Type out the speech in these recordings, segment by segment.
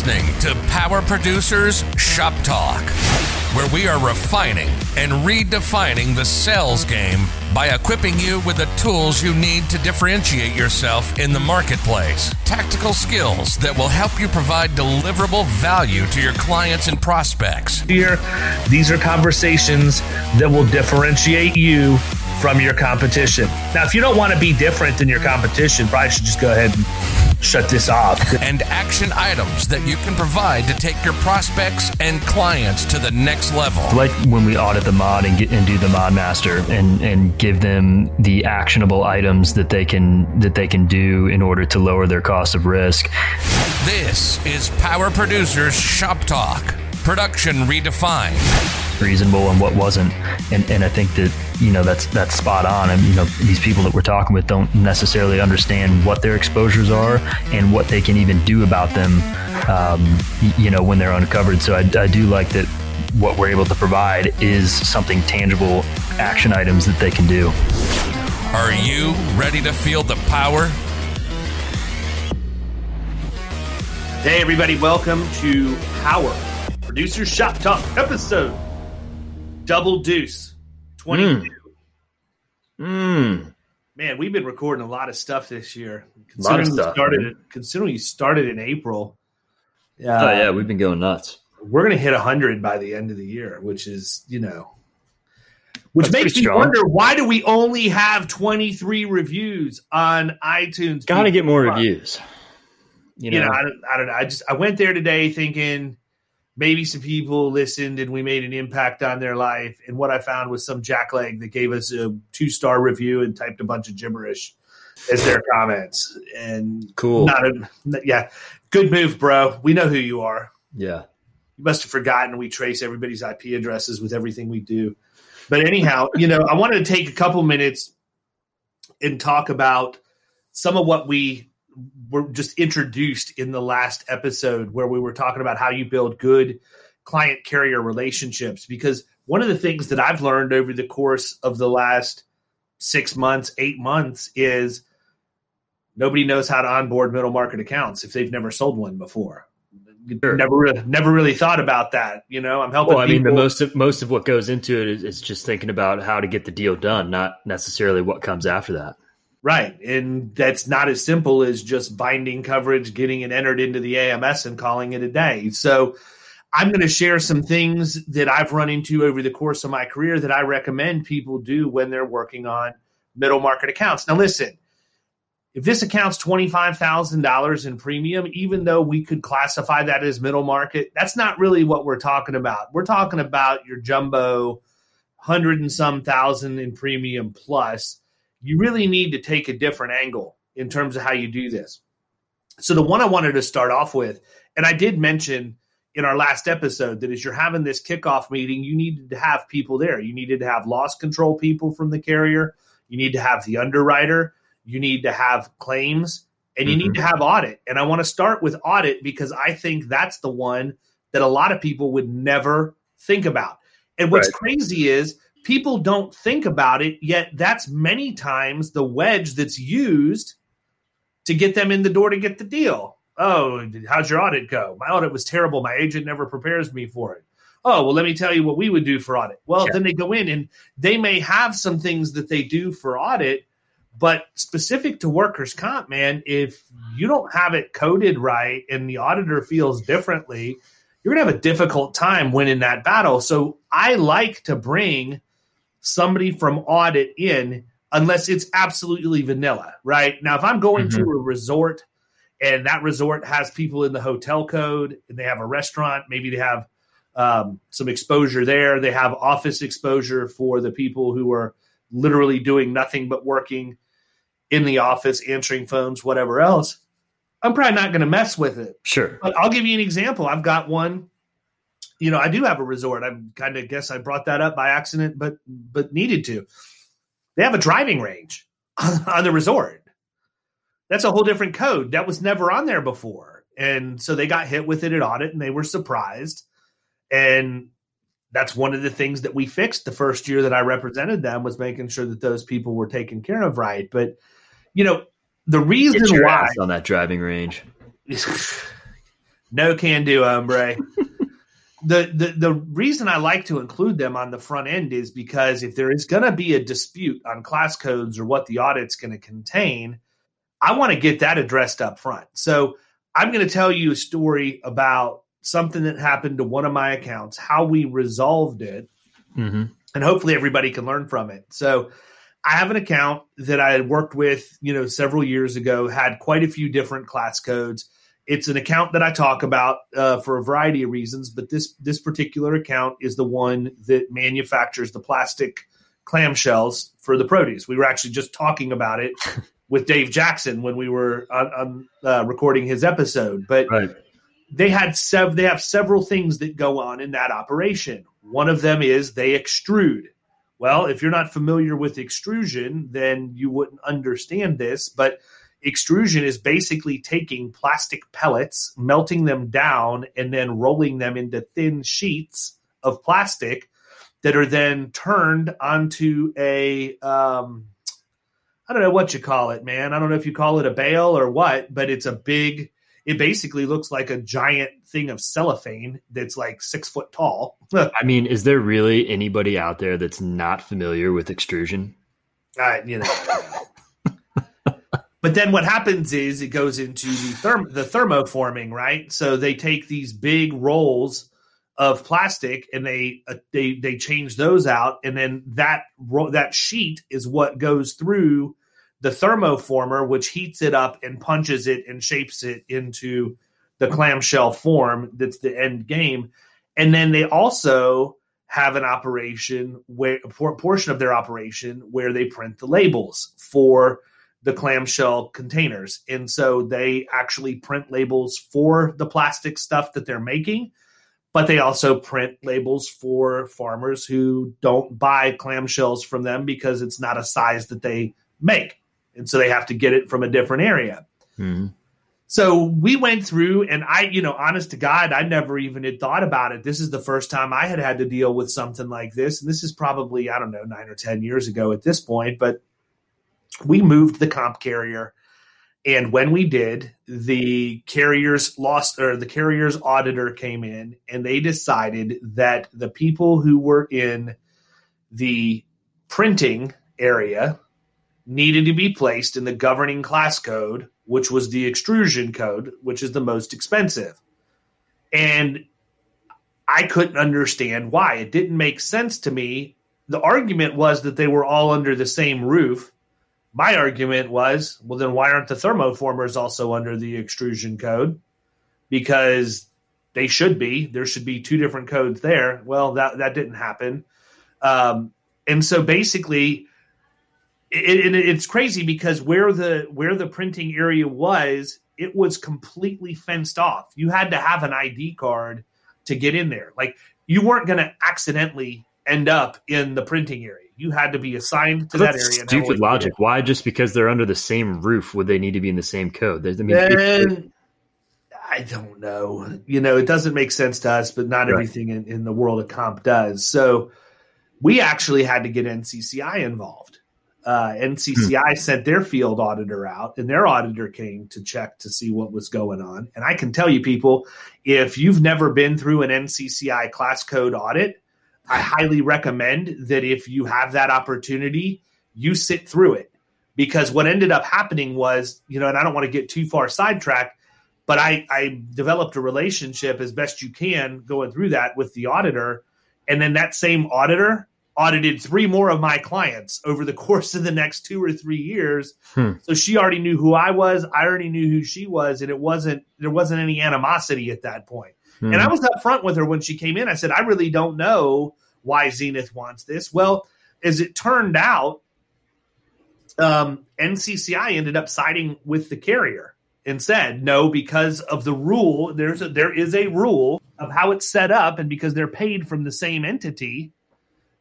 listening to Power Producers Shop Talk, where we are refining and redefining the sales game by equipping you with the tools you need to differentiate yourself in the marketplace. Tactical skills that will help you provide deliverable value to your clients and prospects. Here, these are conversations that will differentiate you from your competition. Now, if you don't want to be different than your competition, probably should just go ahead and shut this off. And action items that you can provide to take your prospects and clients to the next level. Like when we audit the mod and, get, and do the mod master and, and give them the actionable items that they can that they can do in order to lower their cost of risk. This is Power Producers Shop Talk. Production redefined. Reasonable and what wasn't, and and I think that you know that's that's spot on. And you know these people that we're talking with don't necessarily understand what their exposures are and what they can even do about them. Um, you know when they're uncovered. So I, I do like that what we're able to provide is something tangible, action items that they can do. Are you ready to feel the power? Hey, everybody, welcome to Power Producer Shop Talk episode Double Deuce 22. Mm. Man, we've been recording a lot of stuff this year. Lot of Considering, stuff, we started, man. considering you started in April, uh, oh yeah, we've been going nuts. we're going to hit 100 by the end of the year, which is, you know, which That's makes me strong. wonder why do we only have 23 reviews on iTunes? Got to get more reviews. You you know, know, I don't, I don't know. I just I went there today thinking maybe some people listened and we made an impact on their life. And what I found was some jackleg that gave us a two star review and typed a bunch of gibberish as their comments. And cool. not a yeah, good move, bro. We know who you are. yeah. You must have forgotten we trace everybody's IP addresses with everything we do. But anyhow, you know, I wanted to take a couple minutes and talk about some of what we were just introduced in the last episode where we were talking about how you build good client carrier relationships because one of the things that I've learned over the course of the last 6 months, 8 months is nobody knows how to onboard middle market accounts if they've never sold one before. Sure. Never really, never really thought about that. You know, I'm helping. Well, I mean, the most of most of what goes into it is, is just thinking about how to get the deal done, not necessarily what comes after that. Right. And that's not as simple as just binding coverage, getting it entered into the AMS and calling it a day. So I'm going to share some things that I've run into over the course of my career that I recommend people do when they're working on middle market accounts. Now, listen, if this account's $25,000 in premium, even though we could classify that as middle market, that's not really what we're talking about. We're talking about your jumbo hundred and some thousand in premium plus you really need to take a different angle in terms of how you do this. So, the one I wanted to start off with, and I did mention in our last episode that as you're having this kickoff meeting, you needed to have people there. You needed to have loss control people from the carrier, you need to have the underwriter, you need to have claims, and you need mm-hmm. to have audit. And I want to start with audit because I think that's the one that a lot of people would never think about. And what's Right. crazy is people don't think about it yet that's many times the wedge that's used to get them in the door to get the deal. Oh how's your audit go? My audit was terrible. My agent never prepares me for it. Oh well let me tell you what we would do for audit. Well Yeah. then they go in and they may have some things that they do for audit but specific to workers comp man if you don't have it coded right and the auditor feels differently you're going to have a difficult time winning that battle. So i like to bring somebody from audit in unless it's absolutely vanilla, right? Now, if I'm going to a resort and that resort has people in the hotel code and they have a restaurant, maybe they have um, some exposure there, they have office exposure for the people who are literally doing nothing but working in the office, answering phones, whatever else. I'm probably not going to mess with it. Sure. But I'll give you an example. I've got one. You know, I do have a resort. I'm kind of guess I brought that up by accident, but but needed to. They have a driving range on the resort. That's a whole different code that was never on there before, and so they got hit with it at audit, and they were surprised. And that's one of the things that we fixed the first year that I represented them was making sure that those people were taken care of right. But you know, the reason why on that driving range. No can do, hombre. the, the the reason I like to include them on the front end is because if there is going to be a dispute on class codes or what the audit's going to contain, I want to get that addressed up front. So I'm going to tell you a story about something that happened to one of my accounts, how we resolved it, mm-hmm. and hopefully everybody can learn from it. So I have an account that I had worked with, you know, several years ago, had quite a few different class codes. It's an account that I talk about uh, for a variety of reasons, but this this particular account is the one that manufactures the plastic clamshells for the produce. We were actually just talking about it with Dave Jackson when we were on, on uh, recording his episode, but. Right they had sev- they have several things that go on in that operation. One of them is they extrude. Well, if you're not familiar with extrusion, then you wouldn't understand this, but extrusion is basically taking plastic pellets, melting them down and then rolling them into thin sheets of plastic that are then turned onto a um, I don't know what you call it, man. I don't know if you call it a bale or what, but it's a big it basically looks like a giant thing of cellophane that's like six foot tall. I mean, is there really anybody out there that's not familiar with extrusion? Uh, you know. But then what happens is it goes into the, therm- the thermoforming, right? So they take these big rolls of plastic and they uh, they they change those out, and then that ro- that sheet is what goes through the thermoformer, which heats it up and punches it and shapes it into the clamshell form that's the end game. And then they also have an operation where a portion of their operation where they print the labels for the clamshell containers. And so they actually print labels for the plastic stuff that they're making, but they also print labels for farmers who don't buy clamshells from them because it's not a size that they make and so they have to get it from a different area. Mm-hmm. So we went through, and I, you know, honest to God, I never even had thought about it. This is the first time I had had to deal with something like this, and this is probably I don't know nine or ten years ago at this point. But we moved the comp carrier, and when we did, the carriers lost or the carrier's auditor came in, and they decided that the people who were in the printing area needed to be placed in the governing class code, which was the extrusion code, which is the most expensive. And I couldn't understand why. It didn't make sense to me. The argument was that they were all under the same roof. My argument was, well, then why aren't the thermoformers also under the extrusion code? Because they should be. There should be two different codes there. Well, that that didn't happen. Um, and so basically, it, it, it's crazy because where the where the printing area was, it was completely fenced off. You had to have an ID card to get in there. Like you weren't going to accidentally end up in the printing area. You had to be assigned to that area. Stupid logic. Why just because they're under the same roof would they need to be in the same code? I mean, and, I don't know. You know, it doesn't make sense to us, but not right. everything in, in the world of comp does. So we actually had to get NCCI involved uh, NCCI hmm. sent their field auditor out, and their auditor came to check to see what was going on. And I can tell you, people, if you've never been through an NCCI class code audit, I highly recommend that if you have that opportunity, you sit through it. Because what ended up happening was, you know, and I don't want to get too far sidetracked, but I, I developed a relationship as best you can going through that with the auditor. And then that same auditor audited three more of my clients over the course of the next two or three years. Hmm. So she already knew who I was. I already knew who she was, and it wasn't there wasn't any animosity at that point. Hmm. And I was up front with her when she came in. I said, I really don't know why Zenith wants this. Well, as it turned out, um, NCCI ended up siding with the carrier and said no because of the rule. There's a, there is a rule of how it's set up, and because they're paid from the same entity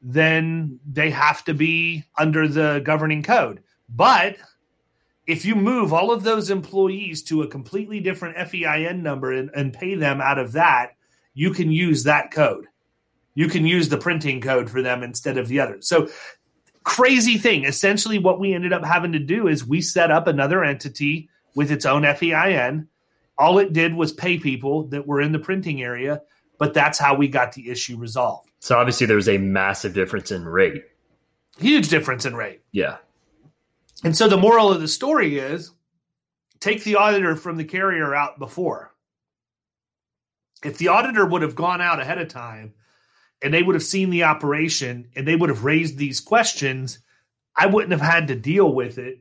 then they have to be under the governing code. But if you move all of those employees to a completely different FEIN number and, and, pay them out of that, you can use that code. You can use the printing code for them instead of the other. So, crazy thing. Essentially, what we ended up having to do is we set up another entity with its own FEIN All it did was pay people that were in the printing area, but that's how we got the issue resolved. So obviously there was a massive difference in rate. Huge difference in rate. Yeah. And so the moral of the story is take the auditor from the carrier out before. If the auditor would have gone out ahead of time and they would have seen the operation and they would have raised these questions, I wouldn't have had to deal with it.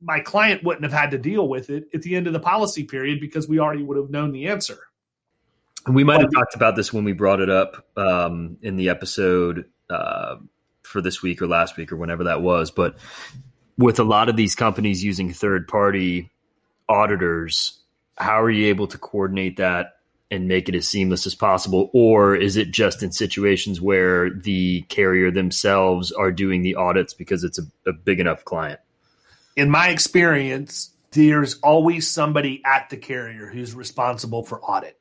My client wouldn't have had to deal with it at the end of the policy period because we already would have known the answer. We might have talked about this when we brought it up um, in the episode uh, for this week or last week or whenever that was. But with a lot of these companies using third party auditors, how are you able to coordinate that and make it as seamless as possible? Or is it just in situations where the carrier themselves are doing the audits because it's a, a big enough client? In my experience, there's always somebody at the carrier who's responsible for audit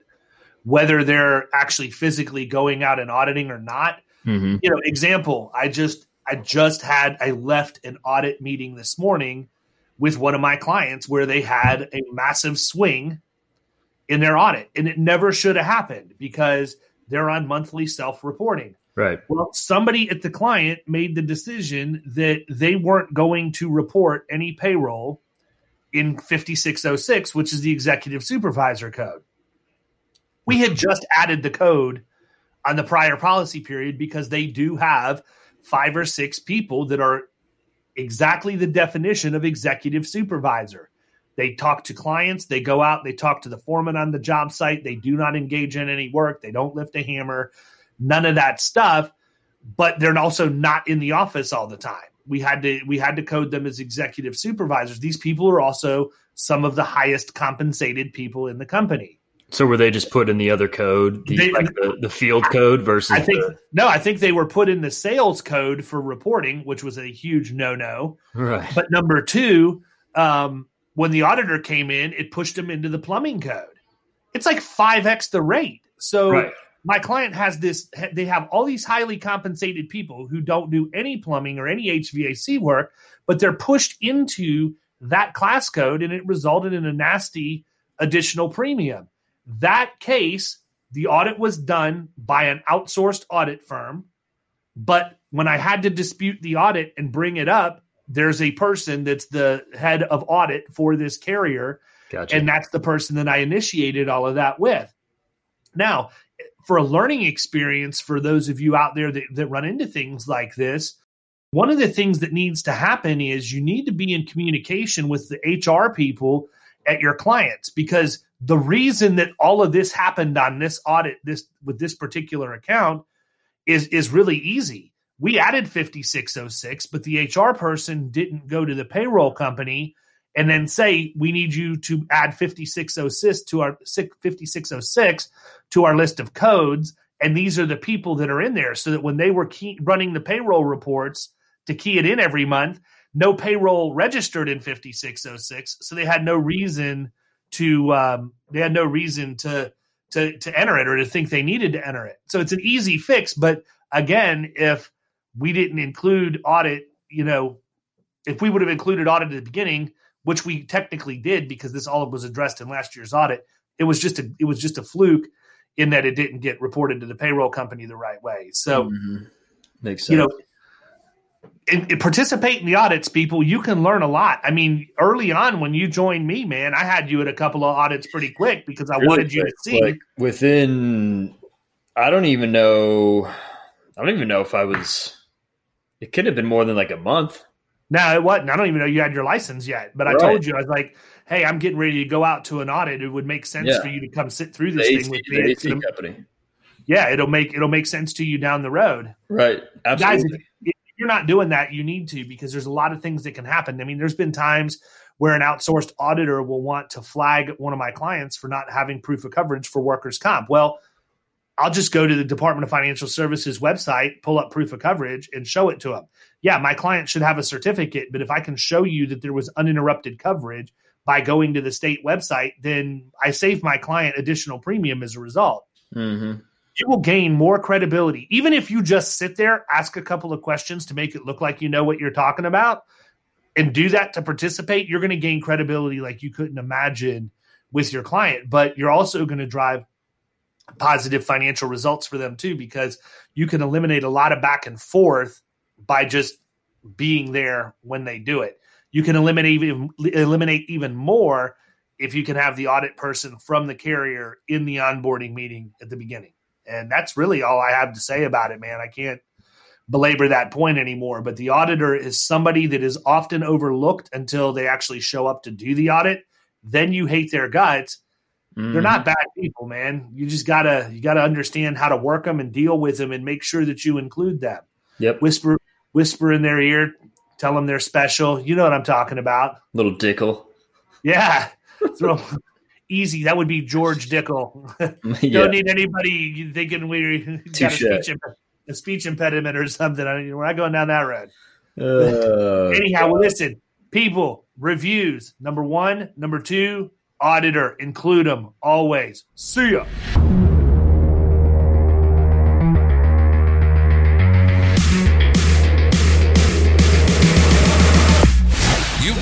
whether they're actually physically going out and auditing or not. Mm-hmm. You know, example, I just I just had I left an audit meeting this morning with one of my clients where they had a massive swing in their audit and it never should have happened because they're on monthly self-reporting. Right. Well, somebody at the client made the decision that they weren't going to report any payroll in 5606, which is the executive supervisor code. We had just added the code on the prior policy period because they do have five or six people that are exactly the definition of executive supervisor. They talk to clients, they go out, they talk to the foreman on the job site, they do not engage in any work, they don't lift a hammer, none of that stuff, but they're also not in the office all the time. We had to we had to code them as executive supervisors. These people are also some of the highest compensated people in the company. So were they just put in the other code, the, They- like the, the field code versus I think the, no, I think they were put in the sales code for reporting, which was a huge no-no. right? But number two, um, when the auditor came in, it pushed them into the plumbing code. It's like five x the rate. So Right. my client has this. They have all these highly compensated people who don't do any plumbing or any HVAC work, but they're pushed into that class code, and it resulted in a nasty additional premium. That case, the audit was done by an outsourced audit firm. But when I had to dispute the audit and bring it up, there's a person that's the head of audit for this carrier. Gotcha. And that's the person that I initiated all of that with. Now, for a learning experience for those of you out there that, that run into things like this, one of the things that needs to happen is you need to be in communication with the HR people at your clients because the reason that all of this happened on this audit this with this particular account is is really easy. We added 5606, but the HR person didn't go to the payroll company and then say we need you to add 5606 to our 5606 to our list of codes and these are the people that are in there so that when they were key, running the payroll reports to key it in every month no payroll registered in 5606 so they had no reason to um, they had no reason to to to enter it or to think they needed to enter it so it's an easy fix but again if we didn't include audit you know if we would have included audit at the beginning which we technically did because this all was addressed in last year's audit it was just a it was just a fluke in that it didn't get reported to the payroll company the right way so Mhm. makes sense. you know and participate in the audits people you can learn a lot i mean early on when you joined me man i had you at a couple of audits pretty quick because i Really wanted you to see like, within. I don't even know. I don't even know if I was. It could have been more than like a month. no it wasn't i don't even know you had your license yet but i told you i was like hey i'm getting ready to go out to an audit it would make sense Yeah. for you to come sit through The this AC, thing with the me AC company. yeah it'll make it'll make sense to you down the road Right. Absolutely. if you're not doing that you need to because there's a lot of things that can happen. I mean there's been times where an outsourced auditor will want to flag one of my clients for not having proof of coverage for workers comp. Well i'll just go to the department of financial services website pull up proof of coverage and show it to them yeah my client should have a certificate but if i can show you that there was uninterrupted coverage by going to the state website then i save my client additional premium as a result. Mhm. You will gain more credibility. Even if you just sit there, ask a couple of questions to make it look like you know what you're talking about, and do that to participate, you're going to gain credibility like you couldn't imagine with your client, but you're also going to drive positive financial results for them too because you can eliminate a lot of back and forth by just being there when they do it. You can eliminate even eliminate even more if you can have the audit person from the carrier in the onboarding meeting at the beginning. And that's really all I have to say about it, man. I can't belabor that point anymore, but the auditor is somebody that is often overlooked until they actually show up to do the audit. Then you hate their guts. Mm-hmm. They're not bad people, man. You just gotta you gotta understand how to work them and deal with them and make sure that you include them. Yep. Whisper whisper in their ear, tell them they're special. You know what I'm talking about. Little dickle. Yeah. Throw easy. That would be George Dickel. yeah. Don't need anybody thinking we got a speech, a speech, impediment or something. I mean, we're not going down that road. Uh, Anyhow, well, listen, people, reviews. Number one, number two, auditor. Include them always. See ya.